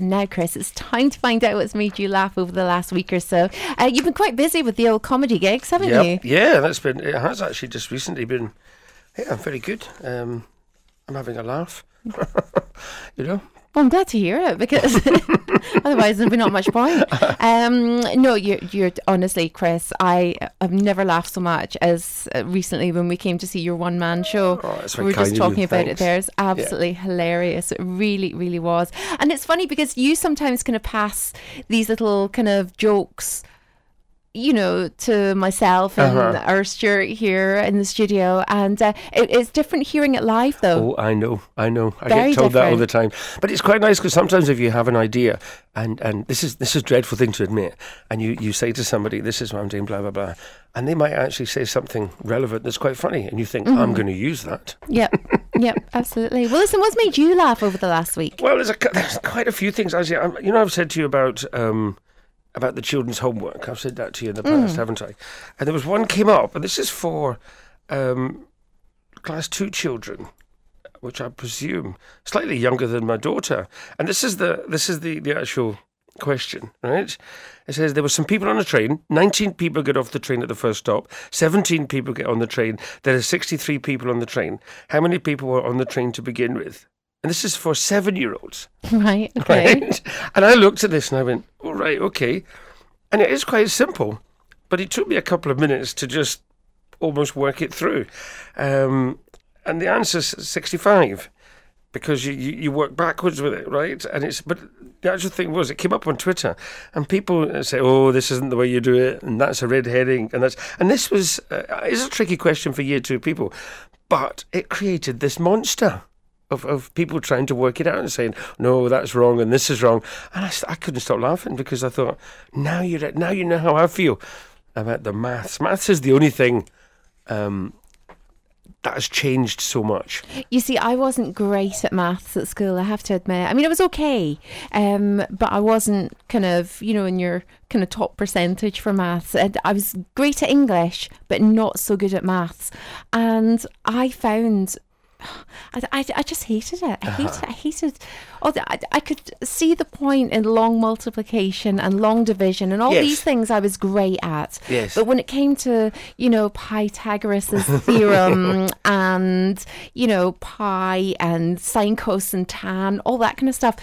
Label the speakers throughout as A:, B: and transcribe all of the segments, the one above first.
A: Now, Chris, it's time to find out what's made you laugh over the last week or so. Uh, you've been quite busy with the old comedy gigs, haven't
B: Yep.
A: you?
B: Yeah, that's been. It has actually just recently been. Yeah, I'm very good. Um, I'm having a laugh. you know.
A: Well, I'm glad to hear it because otherwise there'd be not much point. Um, no, you're, you're honestly, Chris. I have never laughed so much as uh, recently when we came to see your one man show.
B: Oh,
A: we were just talking about it there. It's absolutely hilarious. It really, really was. And it's funny because you sometimes kind of pass these little kind of jokes. You know, to myself and
B: Uh-huh.
A: our Stuart here in the studio, and uh, it, it's different hearing it live, though.
B: Oh, I know, I know. I
A: Very
B: get told that all the time. But it's quite nice because sometimes if you have an idea, and, and this is this is a dreadful thing to admit, and you, you say to somebody, "This is what I'm doing," blah blah blah, and they might actually say something relevant that's quite funny, and you think,
A: Mm-hmm.
B: "I'm going to use that."
A: Yep, yep, absolutely. Well, listen, what's made you laugh over the last week?
B: Well, there's, a, there's quite a few things. Actually, I'm, you know, I've said to you about um, about the children's homework. I've said that to you in the past, haven't I? And there was one came up, and this is for um, class two children, which I presume slightly younger than my daughter. And this is the this is the the actual question, right? It says there were some people on a train. 19 people get off the train at the first stop. 17 people get on the train. There are 63 people on the train. How many people were on the train to begin with? And this is for seven-year-olds
A: Right, okay.
B: right? And I looked at this and I went, right, okay. And it is quite simple, but it took me a couple of minutes to just almost work it through. Um, and the answer's 65 because you, you, you work backwards with it, right? And it's, but the actual thing was, it came up on Twitter and people say, oh, this isn't the way you do it. And that's a red herring. And that's, and this was, uh, it's a tricky question for year two people, but it created this monster of, of people trying to work it out and saying, no, that's wrong and this is wrong. And I, I couldn't stop laughing because I thought, now you now you know how I feel about the maths. Maths is the only thing um, that has changed so much.
A: You see, I wasn't great at maths at school, I have to admit. I mean, it was okay, um, but I wasn't kind of, you know, in your kind of top percentage for maths. I was great at English, but not so good at maths. And I found. I, I, I just hated it. I uh-huh. hated I hated. Oh, I, I could see the point in long multiplication and long division and all
B: Yes.
A: these things I was great at.
B: Yes.
A: But when it came to, you know, Pythagoras' theorem and, you know, pi and sine, cos and tan, all that kind of stuff,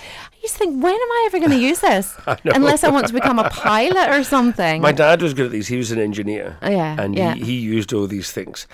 A: I used to think, when am I ever going to use this? Unless I want to become a pilot or something.
B: My dad was good at these. He was an engineer.
A: Oh, yeah,
B: And
A: yeah.
B: He, he used all these things.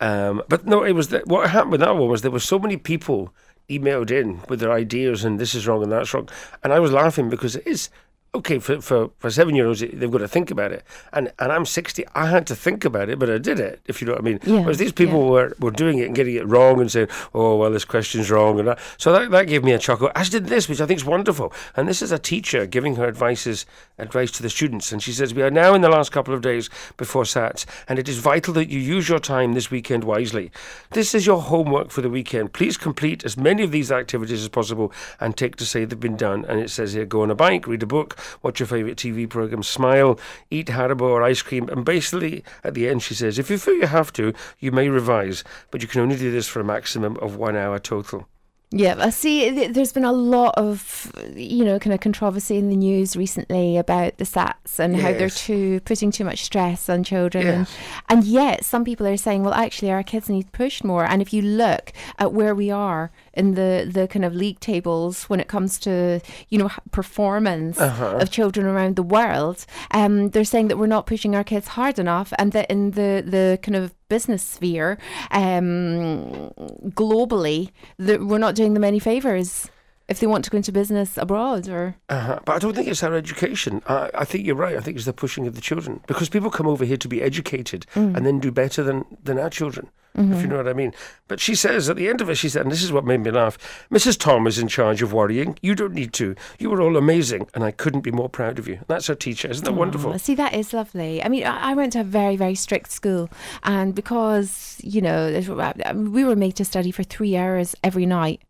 B: Um, but no, it was the, what happened with that one was there were so many people emailed in with their ideas and this is wrong and that's wrong. And I was laughing because it is okay for, for, for seven year olds, they've got to think about it. And and I'm 60, I had to think about it, but I did it, if you know what I mean.
A: Yeah,
B: Whereas these people
A: yeah.
B: were, were doing it and getting it wrong and saying, oh, well, this question's wrong. And that. So that, that gave me a chuckle, as did this, which I think is wonderful. And this is a teacher giving her advices, advice to the students. And she says, We are now in the last couple of days before SATs, and it is vital that you use your time this weekend wisely. This is your homework for the weekend. Please complete as many of these activities as possible and take to say they've been done. And it says here, go on a bike, read a book, watch your favourite TV program, smile, eat Haribo or ice cream. And basically, at the end, she says, if you feel you have to, you may revise, but you can only do this for a maximum of one hour total.
A: Yeah, I see. There's been a lot of, you know, kind of controversy in the news recently about the SATs and how they're too putting too much stress on children, and and yet some people are saying, well, actually, our kids need pushed more. And if you look at where we are in the the kind of league tables when it comes to, you know, performance
B: Uh-huh.
A: of children around the world, um, they're saying that we're not pushing our kids hard enough, and that in the the kind of business sphere, um, globally, that we're not doing them any favors if they want to go into business abroad or
B: Uh-huh. But I don't think it's our education. I, I think you're right. I think it's the pushing of the children because people come over here to be educated and then do better than, than our children, if you know what I mean. But she says at the end of it, she said, and this is what made me laugh Mrs. Tom is in charge of worrying. You don't need to. You were all amazing, and I couldn't be more proud of you. That's her teacher. Isn't that wonderful?
A: See, that is lovely. I mean, I went to a very, very strict school, and because you know we were made to study for three hours every night,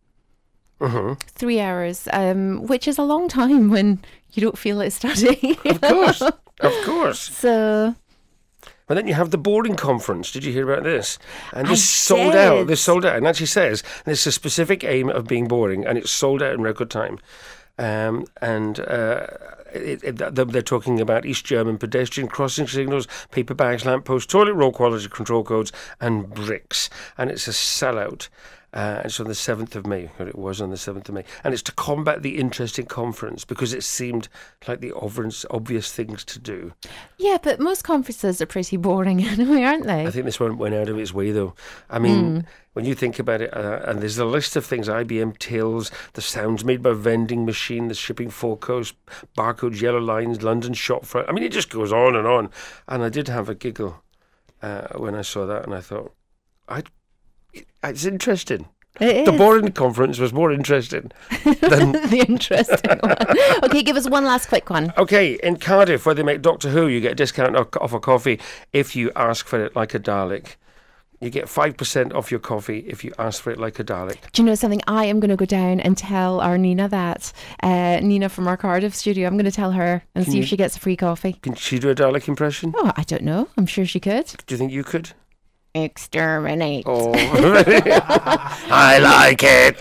B: hmm
A: three hours, um, which is a long time when you don't feel like studying.
B: Of course. of course.
A: so
B: And then you have the boring conference. Did you hear about this? And this sold out. This sold out. And actually says there's a specific aim of being boring, and it's sold out in record time. Um, and uh, it, it, they're talking about East German pedestrian crossing signals, paper bags, lampposts, toilet roll quality control codes, and bricks. And it's a sellout. Uh, it's on the 7th of May, or it was on the 7th of May. And it's to combat the Interesting conference because it seemed like the obvious, obvious things to do.
A: Yeah, but most conferences are pretty boring anyway, aren't they?
B: I think this one went out of its way, though. I mean, mm. when you think about it, uh, and there's a list of things IBM tills, the sounds made by vending machine, the shipping forecast, barcodes, yellow lines, London shop front. I mean, it just goes on and on. And I did have a giggle uh, when I saw that, and I thought, I'd it's interesting.
A: It
B: the boring conference was more interesting than
A: the interesting one. Okay, give us one last quick one.
B: Okay, in Cardiff, where they make Doctor Who, you get a discount off a coffee if you ask for it like a Dalek. You get 5% off your coffee if you ask for it like a Dalek.
A: Do you know something? I am going to go down and tell our Nina that. Uh, Nina from our Cardiff studio, I'm going to tell her and can see you, if she gets a free coffee.
B: Can she do a Dalek impression?
A: Oh, I don't know. I'm sure she could.
B: Do you think you could?
A: Exterminate.
B: Oh, I like it.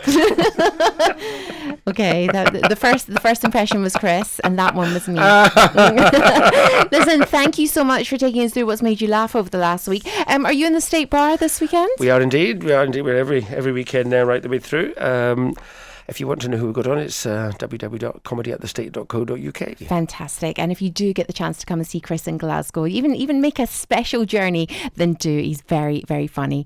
A: okay, the, the, first the first impression was Chris, and that one was me. Listen, thank you so much for taking us through what's made you laugh over the last week. Um, are you in the State Bar this weekend?
B: We are indeed. We are indeed. We're every every weekend now, right the way through. Um, if you want to know who we got on, it's uh, www.comedyatthestate.co.uk.
A: Fantastic. And if you do get the chance to come and see Chris in Glasgow, even even make a special journey, then do. He's very, very funny.